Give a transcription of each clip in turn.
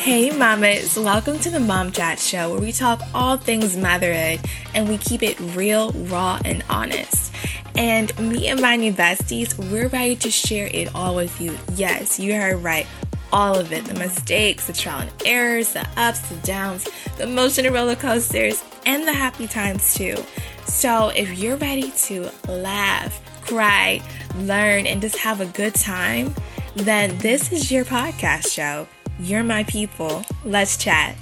Hey, mamas, welcome to the Mom Chat Show where we talk all things motherhood and we keep it real, raw, and honest. And me and my new besties, we're ready to share it all with you. Yes, you heard right. All of it the mistakes, the trial and errors, the ups, the downs, the emotional roller coasters, and the happy times too. So if you're ready to laugh, cry, learn, and just have a good time, then this is your podcast show. You're my people. Let's chat.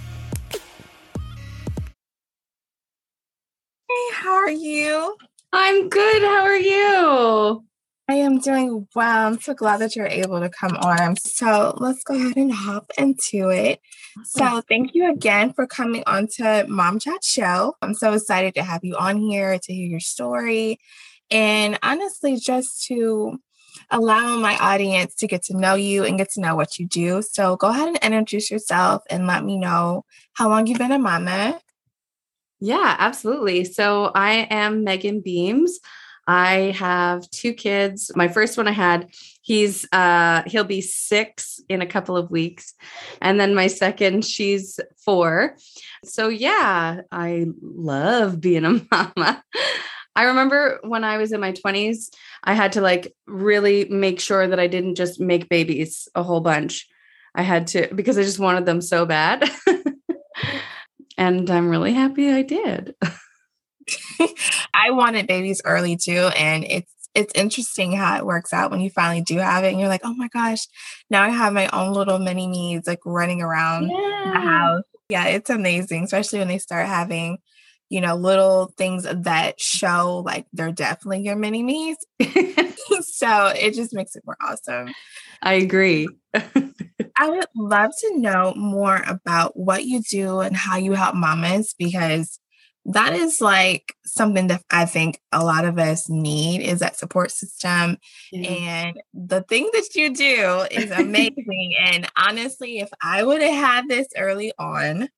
Hey, how are you? I'm good. How are you? I am doing well. I'm so glad that you're able to come on. So let's go ahead and hop into it. So thank you again for coming on to Mom Chat Show. I'm so excited to have you on here to hear your story and honestly just to allow my audience to get to know you and get to know what you do. So go ahead and introduce yourself and let me know how long you've been a mama. Yeah, absolutely. So I am Meaghan Beames. I have two kids. My first one I had, he's uh he'll be 6 in a couple of weeks. And then my second, she's 4. So yeah, I love being a mama. I remember when I was in my 20s, I had to like really make sure that I didn't just make babies a whole bunch. I had to because I just wanted them so bad. and I'm really happy I did. I wanted babies early too and it's it's interesting how it works out when you finally do have it and you're like, "Oh my gosh, now I have my own little mini me's like running around yeah. the house." Yeah, it's amazing, especially when they start having you know, little things that show like they're definitely your mini me's. so it just makes it more awesome. I agree. I would love to know more about what you do and how you help mamas because that is like something that I think a lot of us need is that support system. Yeah. And the thing that you do is amazing. and honestly, if I would have had this early on,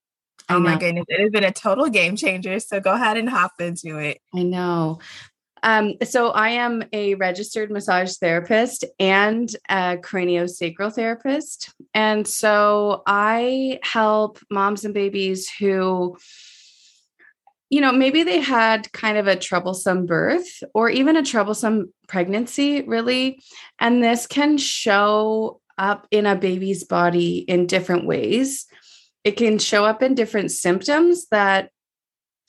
Oh my goodness, it has been a total game changer. So go ahead and hop into it. I know. Um, so I am a registered massage therapist and a craniosacral therapist. And so I help moms and babies who, you know, maybe they had kind of a troublesome birth or even a troublesome pregnancy, really. And this can show up in a baby's body in different ways it can show up in different symptoms that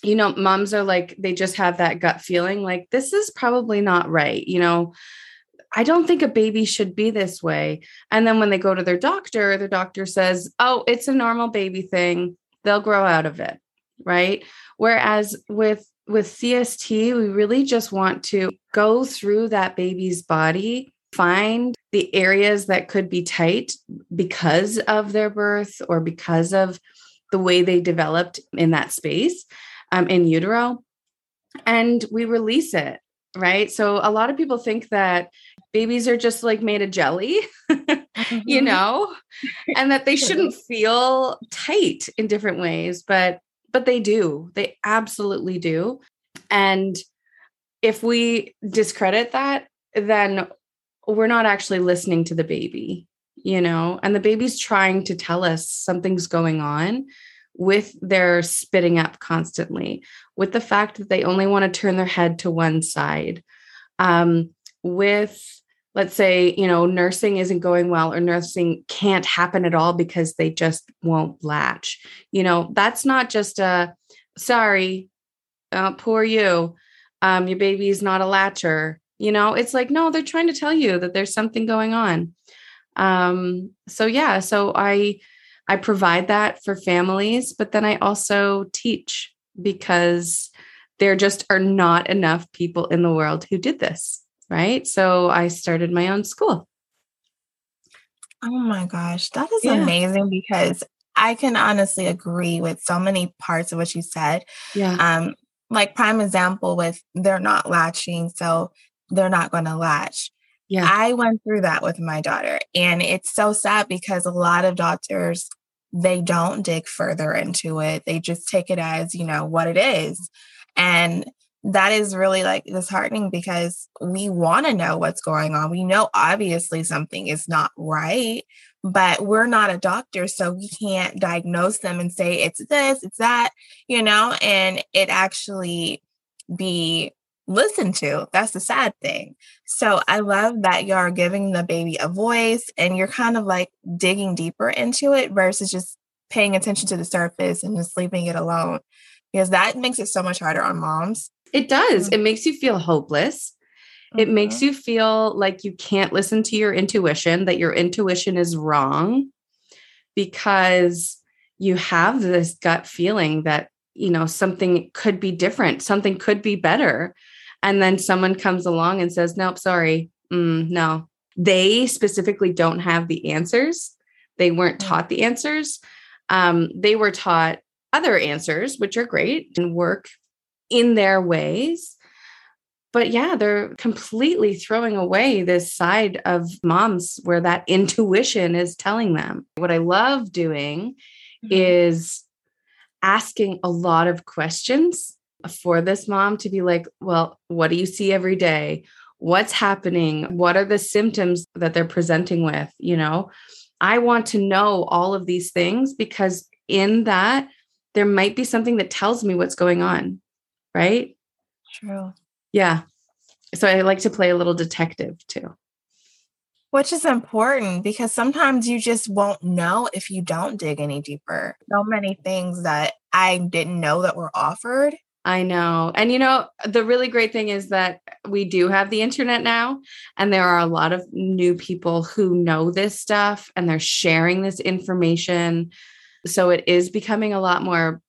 you know moms are like they just have that gut feeling like this is probably not right you know I don't think a baby should be this way. And then when they go to their doctor, their doctor says, "Oh, it's a normal baby thing. They'll grow out of it." Right? Whereas with with CST, we really just want to go through that baby's body, find the areas that could be tight because of their birth or because of the way they developed in that space um, in utero and we release it right? So a lot of people think that babies are just like made of jelly mm-hmm. you know and that they shouldn't feel tight in different ways but but they do. They absolutely do. And if we discredit that then we're not actually listening to the baby, you know, and the baby's trying to tell us something's going on with their spitting up constantly, with the fact that they only want to turn their head to one side, um, with let's say you know nursing isn't going well or nursing can't happen at all because they just won't latch. You know that's not just a sorry uh, poor you um, your baby's not a latcher you know it's like no they're trying to tell you that there's something going on. Um so yeah so i i provide that for families but then i also teach because there just are not enough people in the world who did this right? So i started my own school. Oh my gosh that is yeah. amazing because i can honestly agree with so many parts of what you said. Yeah. Um like prime example with they're not latching so they're not going to latch. Yeah. I went through that with my daughter and it's so sad because a lot of doctors they don't dig further into it. They just take it as, you know, what it is. And that is really like disheartening because we want to know what's going on. We know obviously something is not right, but we're not a doctor, so we can't diagnose them and say it's this, it's that, you know, and it actually be listened to. That's the sad thing. So I love that you're giving the baby a voice and you're kind of like digging deeper into it versus just paying attention to the surface and just leaving it alone because that makes it so much harder on moms. It does. Mm-hmm. It makes you feel hopeless. Mm-hmm. It makes mm-hmm. you feel like you can't listen to your intuition, that your intuition is wrong because you have this gut feeling that, you know, something could be different, something could be better. And then someone comes along and says, nope, sorry. Mm, no, they specifically don't have the answers. They weren't mm. taught the answers. Um, they were taught other answers, which are great and work in their ways. But yeah, they're completely throwing away this side of moms where that intuition is telling them. What I love doing mm-hmm. is asking a lot of questions for this mom to be like, well, what do you see every day? What's happening? What are the symptoms that they're presenting with? You know, I want to know all of these things because in that, there might be something that tells me what's going on. Right. True. Yeah. So I like to play a little detective too. Which is important because sometimes you just won't know if you don't dig any deeper. So many things that I didn't know that were offered. I know. And you know, the really great thing is that we do have the internet now, and there are a lot of new people who know this stuff and they're sharing this information. So it is becoming a lot more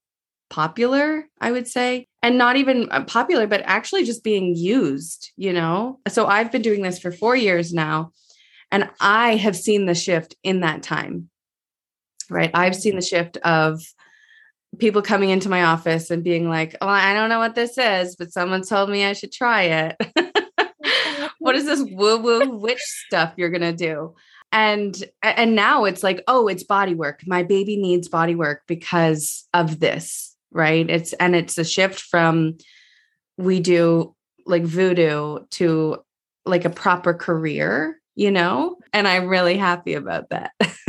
popular, I would say, and not even uh, popular, but actually just being used, you know? So I've been doing this for four years now, and I have seen the shift in that time, right? I've seen the shift of people coming into my office and being like, Oh, I don't know what this is, but someone told me I should try it. what is this woo woo witch stuff you're going to do? and and now it's like oh it's body work my baby needs body work because of this right? It's and it's a shift from we do like voodoo to like a proper career, you know? And I'm really happy about that.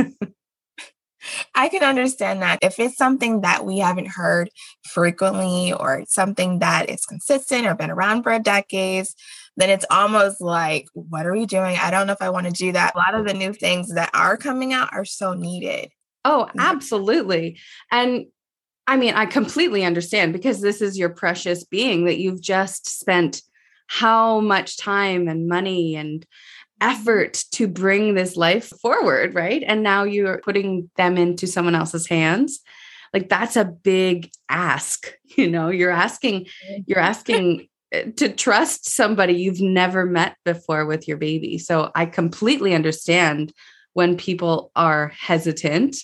I can understand that if it's something that we haven't heard frequently or something that is consistent or been around for decades, then it's almost like, what are we doing? I don't know if I want to do that. A lot of the new things that are coming out are so needed. Oh, absolutely. And I mean, I completely understand because this is your precious being that you've just spent how much time and money and effort to bring this life forward, right? And now you're putting them into someone else's hands. Like that's a big ask, you know, you're asking you're asking eh, to trust somebody you've never met before with your baby. So I completely understand when people are hesitant,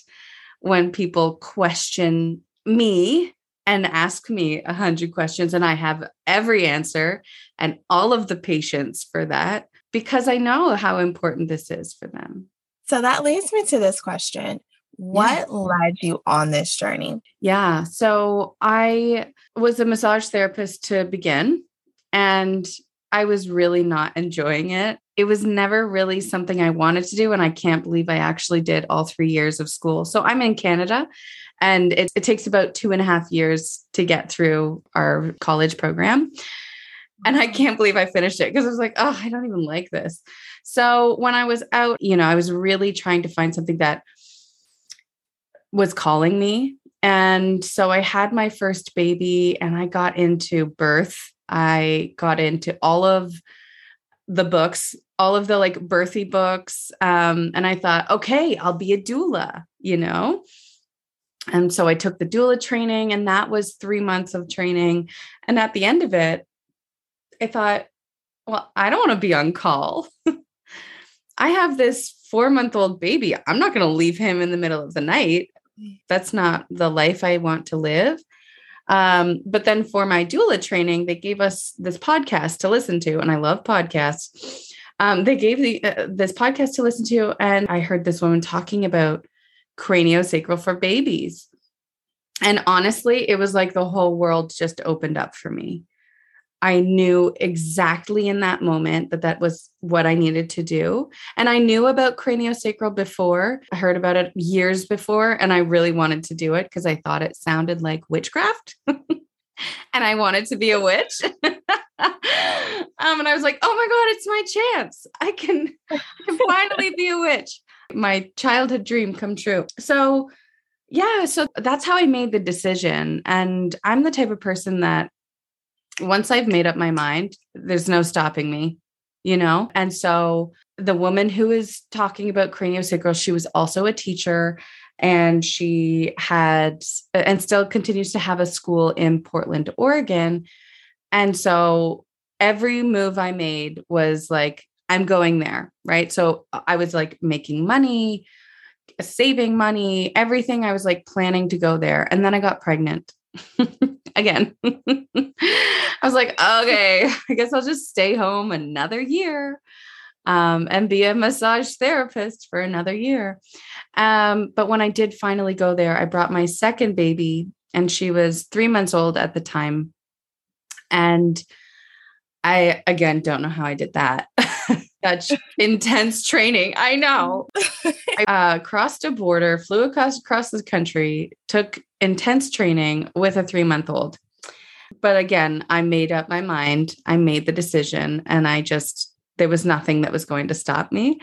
when people question me and ask me a hundred questions and I have every answer and all of the patience for that because I know how important this is for them. So that leads me to this question. What yeah. led you on this journey? Yeah. So I was a massage therapist to begin and I was really not enjoying it. It was never really something I wanted to do. And I can't believe I actually did all three years of school. So I'm in Canada and it, it takes about two and a half years to get through our college program. And I can't believe I finished it because I was like, oh, I don't even like this. So when I was out, you know, I was really trying to find something that was calling me. And so I had my first baby and I got into birth. I got into all of the books, all of the like birthy books. Um, and I thought, okay, I'll be a doula, you know? And so I took the doula training, and that was three months of training. And at the end of it, I thought, well, I don't want to be on call. I have this four month old baby. I'm not going to leave him in the middle of the night. Mm. That's not the life I want to live. Um, but then for my doula training, they gave us this podcast to listen to, and I love podcasts. Um, they gave the, uh, this podcast to listen to, and I heard this woman talking about craniosacral for babies. And honestly, it was like the whole world just opened up for me. I knew exactly in that moment that that was what I needed to do. And I knew about craniosacral before. I heard about it years before, and I really wanted to do it because I thought it sounded like witchcraft. and I wanted to be a witch. um, and I was like, oh my God, it's my chance. I can, I can finally be a witch. My childhood dream come true. So yeah, so that's how I made the decision. And I'm the type of person that once I've made up my mind, there's no stopping me, you know? And so the woman who is talking about craniosacral, she was also a teacher and she had and still continues to have a school in Portland, Oregon. And so every move I made was like, I'm going there, right? So I was like making money, saving money, everything. I was like planning to go there. And then I got pregnant. again. I was like, okay, I guess I'll just stay home another year um, and be a massage therapist for another year. Um, but when I did finally go there, I brought my second baby, and she was three months old at the time. And I, again, don't know how I did that. Such intense training. I know. I uh, crossed a border, flew across across the country, took intense training with a three month old. But again, I made up my mind. I made the decision, and I just there was nothing that was going to stop me.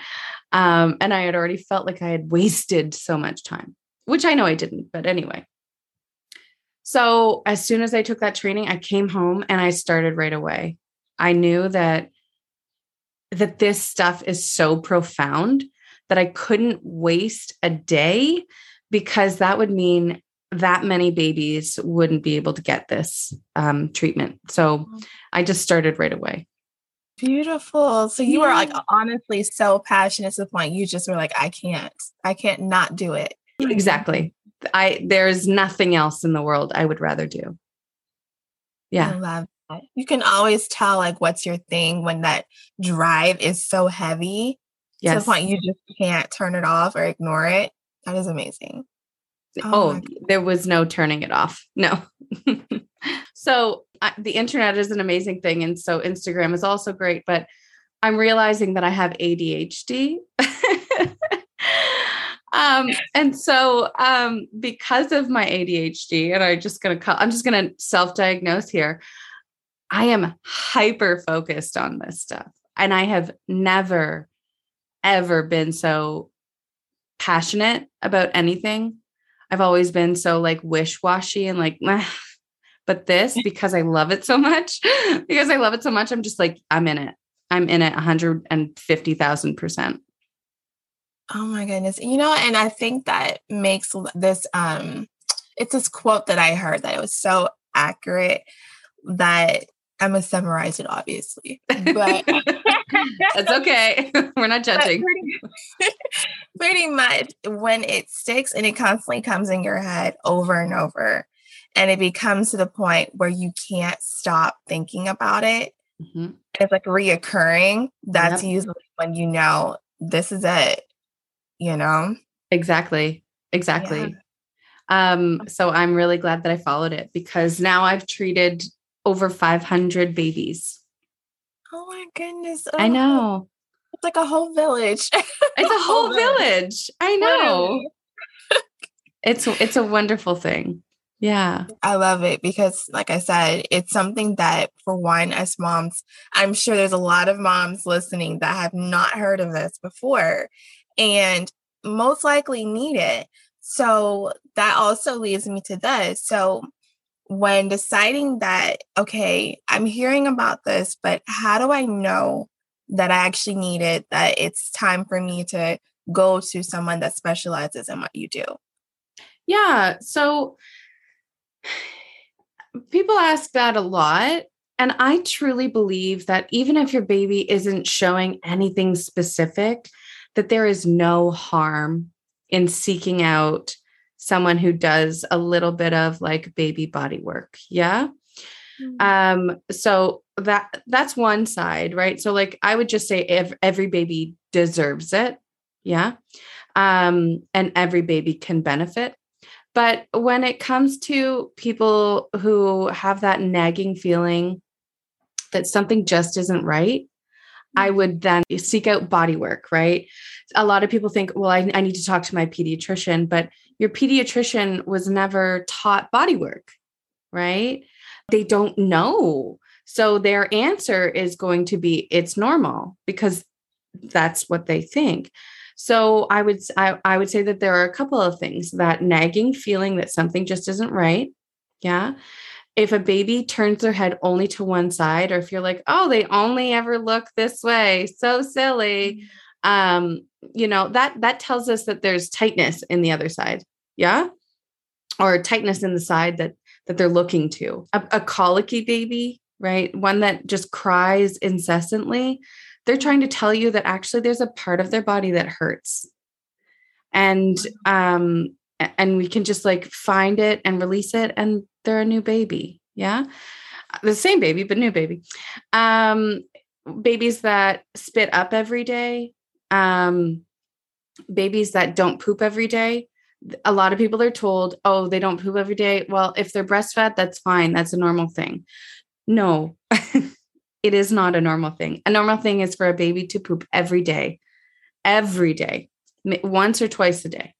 Um, and I had already felt like I had wasted so much time, which I know I didn't. But anyway. So as soon as I took that training, I came home and I started right away. I knew that that this stuff is so profound that I couldn't waste a day because that would mean that many babies wouldn't be able to get this um, treatment. So. I just started right away. Beautiful. So you yeah. were like honestly so passionate to the point you just were like, I can't, I can't not do it. Exactly. I there's nothing else in the world I would rather do. Yeah. I love you can always tell like what's your thing when that drive is so heavy yes. to the point you just can't turn it off or ignore it. That is amazing. Oh, oh there was no turning it off. No. so I, the internet is an amazing thing. And so Instagram is also great, but I'm realizing that I have ADHD. um, and so um, because of my ADHD, and I'm just gonna call, I'm just gonna self-diagnose here. I am hyper focused on this stuff. And I have never, ever been so passionate about anything. I've always been so like wish washy and like, but this, because I love it so much, because I love it so much, I'm just like, I'm in it. I'm in it 150,000%. Oh my goodness. You know, and I think that makes this, um, it's this quote that I heard that it was so accurate that I must summarize it, obviously, but that's okay. We're not judging. Pretty, pretty, much when it sticks and it constantly comes in your head over and over, and it becomes to the point where you can't stop thinking about it. Mm-hmm. It's like reoccurring. That's yep. usually when you know this is it, you know? Exactly. Exactly. Yeah. Um, so I'm really glad that I followed it because now I've treated over 500 babies. Oh my goodness. Oh, I know. It's like a whole village. it's a whole village. I know. it's it's a wonderful thing. Yeah. I love it because like I said, it's something that for one as moms, I'm sure there's a lot of moms listening that have not heard of this before and most likely need it. So that also leads me to this. So when deciding that, okay, I'm hearing about this, but how do I know that I actually need it, that it's time for me to go to someone that specializes in what you do? Yeah. So people ask that a lot. And I truly believe that even if your baby isn't showing anything specific, that there is no harm in seeking out someone who does a little bit of like baby body work. Yeah. Mm-hmm. Um, so that that's one side, right? So like I would just say if every baby deserves it. Yeah. Um, and every baby can benefit. But when it comes to people who have that nagging feeling that something just isn't right, I would then seek out body work, right? A lot of people think, well, I, I need to talk to my pediatrician, but your pediatrician was never taught body work, right? They don't know. So their answer is going to be it's normal because that's what they think. So I would I, I would say that there are a couple of things that nagging feeling that something just isn't right. Yeah if a baby turns their head only to one side, or if you're like, oh, they only ever look this way, so silly, mm-hmm. Um, you know, that that tells us that there's tightness in the other side. Yeah. Or tightness in the side that that they're looking to. A, a colicky baby, right? One that just cries incessantly. They're trying to tell you that actually there's a part of their body that hurts. And um and we can just like find it and release it and they're a new baby yeah the same baby but new baby um babies that spit up every day um babies that don't poop every day a lot of people are told oh they don't poop every day. Well if they're breastfed that's fine. That's a normal thing. No it is not a normal thing. A normal thing is for a baby to poop every day every day once or twice a day.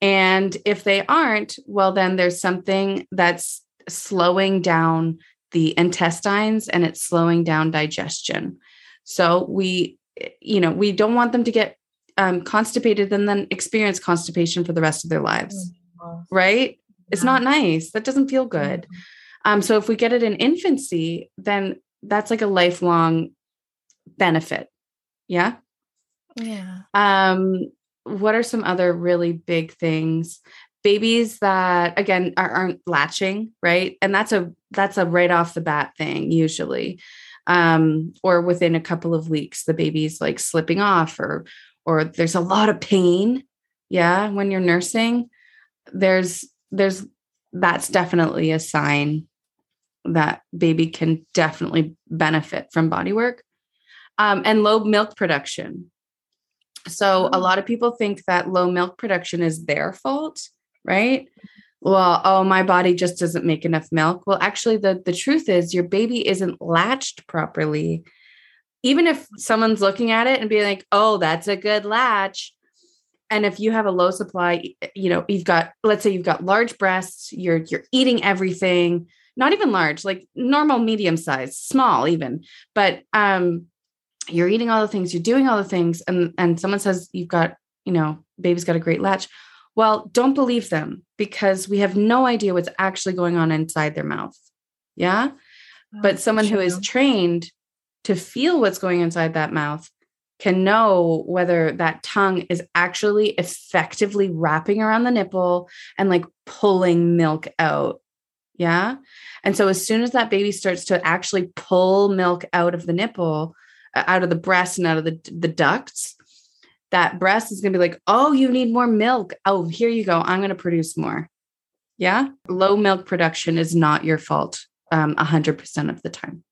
And if they aren't, well, then there's something that's slowing down the intestines and it's slowing down digestion. So we, you know, we don't want them to get um, constipated and then experience constipation for the rest of their lives, mm-hmm. right? It's not nice. That doesn't feel good. Mm-hmm. Um, so if we get it in infancy, then that's like a lifelong benefit. Yeah. Yeah. Um, what are some other really big things? Babies that again are, aren't latching, right? And that's a that's a right off the bat thing usually. Um, or within a couple of weeks, the baby's like slipping off, or or there's a lot of pain. Yeah, when you're nursing, there's there's that's definitely a sign that baby can definitely benefit from body work. Um, and low milk production. So a mm. lot of people think that low milk production is their fault, right? Well, oh, my body just doesn't make enough milk. Well, actually, the, the truth is your baby isn't latched properly. Even if someone's looking at it and be like, oh, that's a good latch. And if you have a low supply, you know, you've got, let's say you've got large breasts, you're you're eating everything, not even large, like normal medium size, small even. But um you're eating all the things, you're doing all the things, and and someone says you've got, you know, baby's got a great latch. Well, don't believe them because we have no idea what's actually going on inside their mouth. Yeah. Oh, but someone true. who is trained to feel what's going inside that mouth can know whether that tongue is actually effectively wrapping around the nipple and like pulling milk out. Yeah. And so as soon as that baby starts to actually pull milk out of the nipple, uh, out of the breast and out of the, the ducts, that breast is going to be like, oh, you need more milk. Oh, here you go. I'm going to produce more. Yeah. Low milk production is not your fault um, 100% of the time.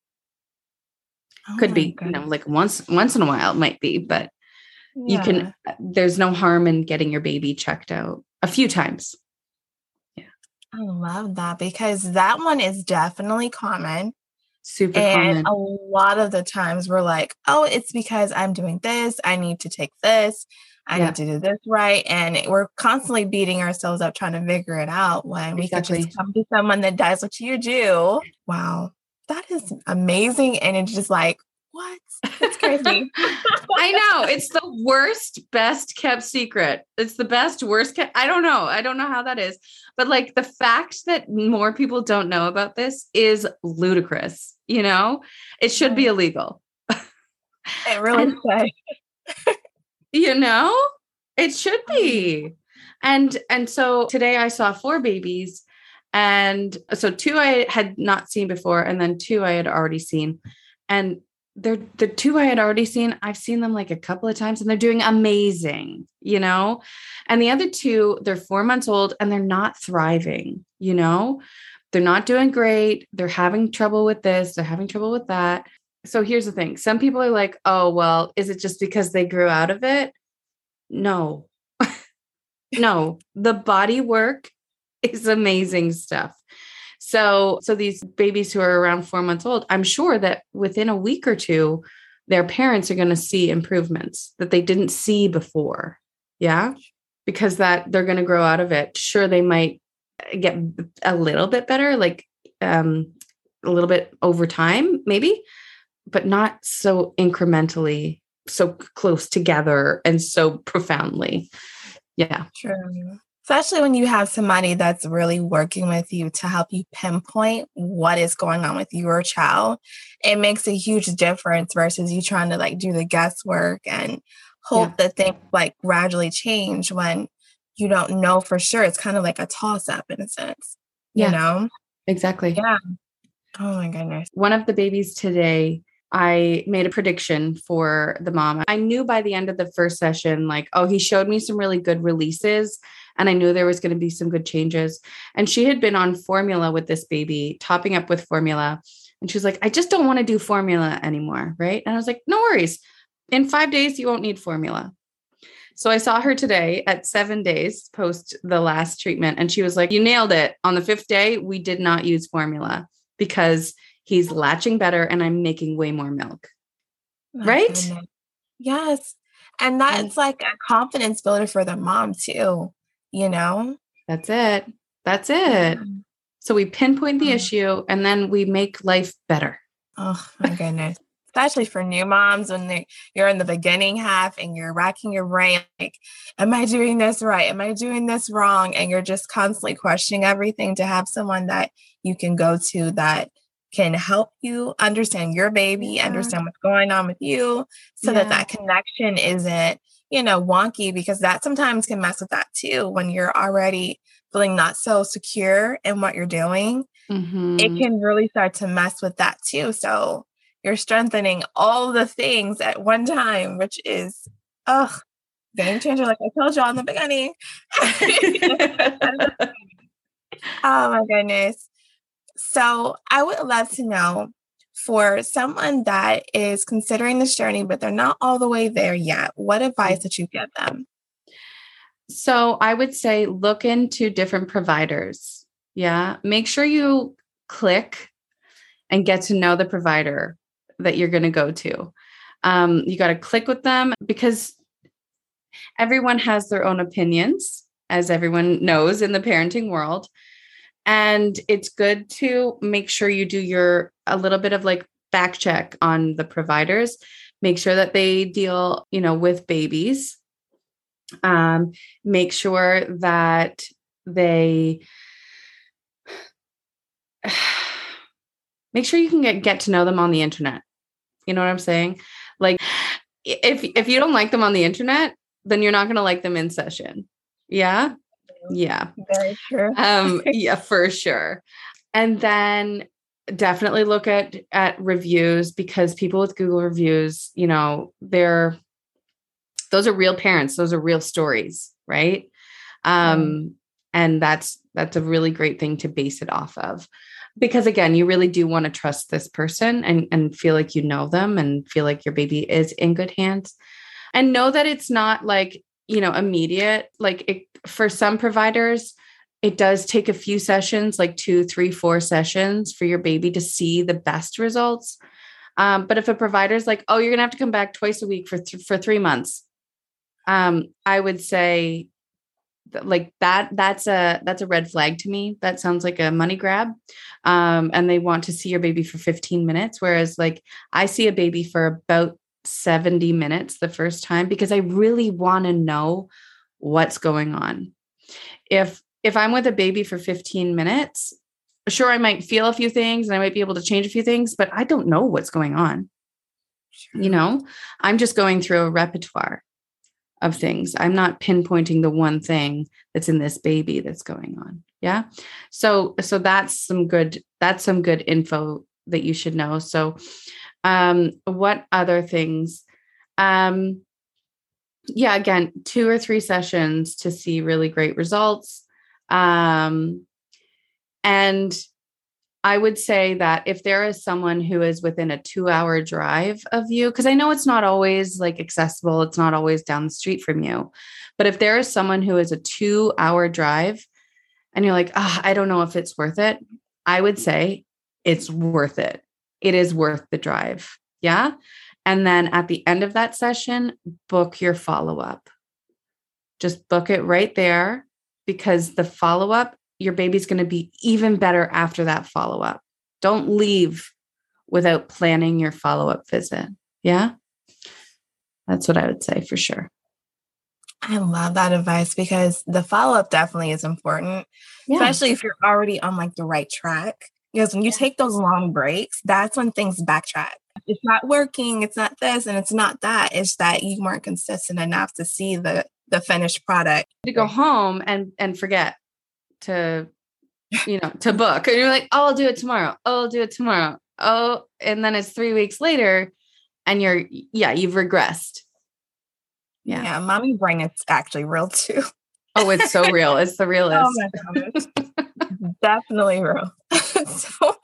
Oh Could be, you know, like once once in a while it might be, but yeah. you can there's no harm in getting your baby checked out a few times. Yeah. I love that because that one is definitely common. Super and common. a lot of the times we're like, oh, it's because I'm doing this. I need to take this. I yeah. need to do this right. And we're constantly beating ourselves up trying to figure it out when exactly. we could just come to someone that does what you do. Wow. That is amazing. And it's just like, what? It's crazy. I know. It's the worst, best kept secret. It's the best, worst kept. I don't know. I don't know how that is. But like the fact that more people don't know about this is ludicrous you know? It should be illegal. It really should you know? It should mm-hmm. be. And and so today i saw four babies and so two i had not seen before and then two i had already seen. And they're the two I had already seen. I've seen them like a couple of times and they're doing amazing, you know? And the other two, they're four months old and they're not thriving, you know? They're not doing great. They're having trouble with this, they're having trouble with that. So here's the thing some people are like, oh, well, is it just because they grew out of it? No, no, the body work is amazing stuff. So, so these babies who are around four months old, I'm sure that within a week or two, their parents are going to see improvements that they didn't see before. Yeah. Because that they're going to grow out of it. Sure, they might get a little bit better, like um, a little bit over time, maybe, but not so incrementally, so close together and so profoundly. Yeah. True. Especially when you have somebody that's really working with you to help you pinpoint what is going on with your child. It makes a huge difference versus you trying to like do the guesswork and hope yeah. that things like gradually change when you don't know for sure. It's kind of like a toss up in a sense. Yeah. You know? Exactly. Yeah. Oh my goodness. One of the babies today, I made a prediction for the mom. I knew by the end of the first session, like, oh, he showed me some really good releases. And I knew there was going to be some good changes. And she had been on formula with this baby, topping up with formula. And she was like, I just don't want to do formula anymore. Right. And I was like, no worries. In five days, you won't need formula. So I saw her today at seven days post the last treatment, and she was like, You nailed it. On the fifth day, we did not use formula because he's latching better and I'm making way more milk. right? Yes. And that's like a confidence builder for the mom, too, you know? That's it. That's it. So we pinpoint the uh-huh. issue and then we make life better. Oh my goodness especially for new moms when you're in the beginning half and you're racking your brain like am i doing this right am i doing this wrong and you're just constantly questioning everything to have someone that you can go to that can help you understand your baby yeah. understand what's going on with you so yeah. that that connection isn't you know wonky because that sometimes can mess with that too when you're already feeling not so secure in what you're doing mm-hmm. it can really start to mess with that too so you're strengthening all the things at one time, which is, oh, game changer. Like I told you in the beginning. oh my goodness. So I would love to know for someone that is considering this journey, but they're not all the way there yet, what advice that you give them? So I would say look into different providers. Yeah. Make sure you click and get to know the provider that you're going to go to. Um, you got to click with them because everyone has their own opinions, as everyone knows in the parenting world. And it's good to make sure you do your a little bit of like back check on the providers, make sure that they deal, you know, with babies. Um, make sure that they make sure you can get, get to know them on the internet you know what I'm saying? Like if if you don't like them on the internet, then you're not going to like them in session. Yeah? Yeah. Very true. um yeah, for sure. And then definitely look at at reviews because people with Google reviews, you know, they're those are real parents, those are real stories, right? Um mm. and that's that's a really great thing to base it off of because again you really do want to trust this person and and feel like you know them and feel like your baby is in good hands. And know that it's not like you know immediate like it, for some providers it does take a few sessions like two three four sessions for your baby to see the best results. Um, but if a provider's like oh you're gonna have to come back twice a week for th- for three months um, i would say like that that's a that's a red flag to me. That sounds like a money grab. Um, and they want to see your baby for 15 minutes whereas like i see a baby for about 70 minutes the first time because i really want to know what's going on. If if i'm with a baby for 15 minutes sure i might feel a few things and i might be able to change a few things but i don't know what's going on. You know? I'm just going through a repertoire of things. I'm not pinpointing the one thing that's in this baby that's going on. Yeah. So so that's some good that's some good info that you should know. So um what other things um yeah, again, two or three sessions to see really great results. Um and I would say that if there is someone who is within a two hour drive of you, because I know it's not always like accessible, it's not always down the street from you. But if there is someone who is a two hour drive and you're like, oh, I don't know if it's worth it, I would say it's worth it. It is worth the drive. Yeah. And then at the end of that session, book your follow up. Just book it right there because the follow up, your baby's going to be even better after that follow up. Don't leave without planning your follow up visit. Yeah. That's what I would say for sure. I love that advice because the follow up definitely is important, yeah. especially if you're already on like the right track. Because when you take those long breaks, that's when things backtrack. It's not working, it's not this, and it's not that. It's that you weren't consistent enough to see the the finished product. To go home and and forget to you know to book. And you're like, oh, I'll do it tomorrow. Oh, I'll do it tomorrow. Oh, and then it's three weeks later, and you're yeah, you've regressed. Yeah. Yeah. Mommy brain is actually real too. Oh, it's so real. It's the oh, realest. Oh Definitely real. so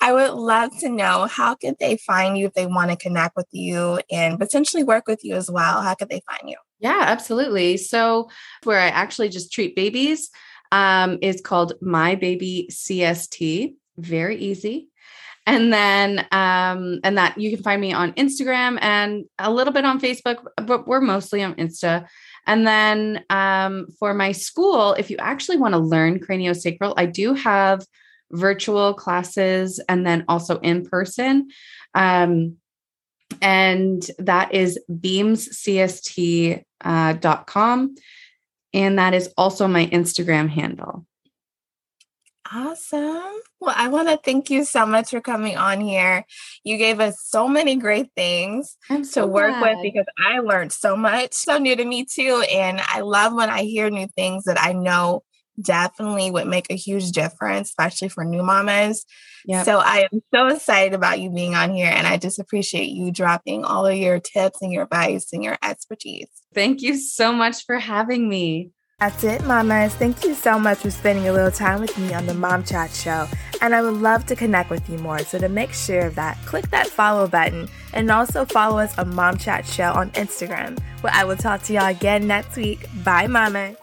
I would love to know how could they find you if they want to connect with you and potentially work with you as well? How could they find you? Yeah, absolutely. So where I actually just treat babies um, is called My Baby CST. Very easy. And then um and that you can find me on instagram and a little bit on facebook but we're mostly on insta. And then um for my school if you actually want to learn craniosacral i do have virtual classes and then also in person. Um and that is beamscst.com uh, and that is also my instagram handle Awesome. Well, I want to thank you so much for coming on here. You gave us so many great things so to work glad. with because I learned so much, so new to me too. And I love when I hear new things that I know definitely would make a huge difference, especially for new mamas. Yep. So I am so excited about you being on here. And I just appreciate you dropping all of your tips and your advice and your expertise. Thank you so much for having me. That's it, mamas. Thank you so much for spending a little time with me on the Mom Chat Show. And I would love to connect with you more. So to make sure of that, click that follow button and also follow us on Mom Chat Show on Instagram, where I will talk to y'all again next week. Bye, mamas.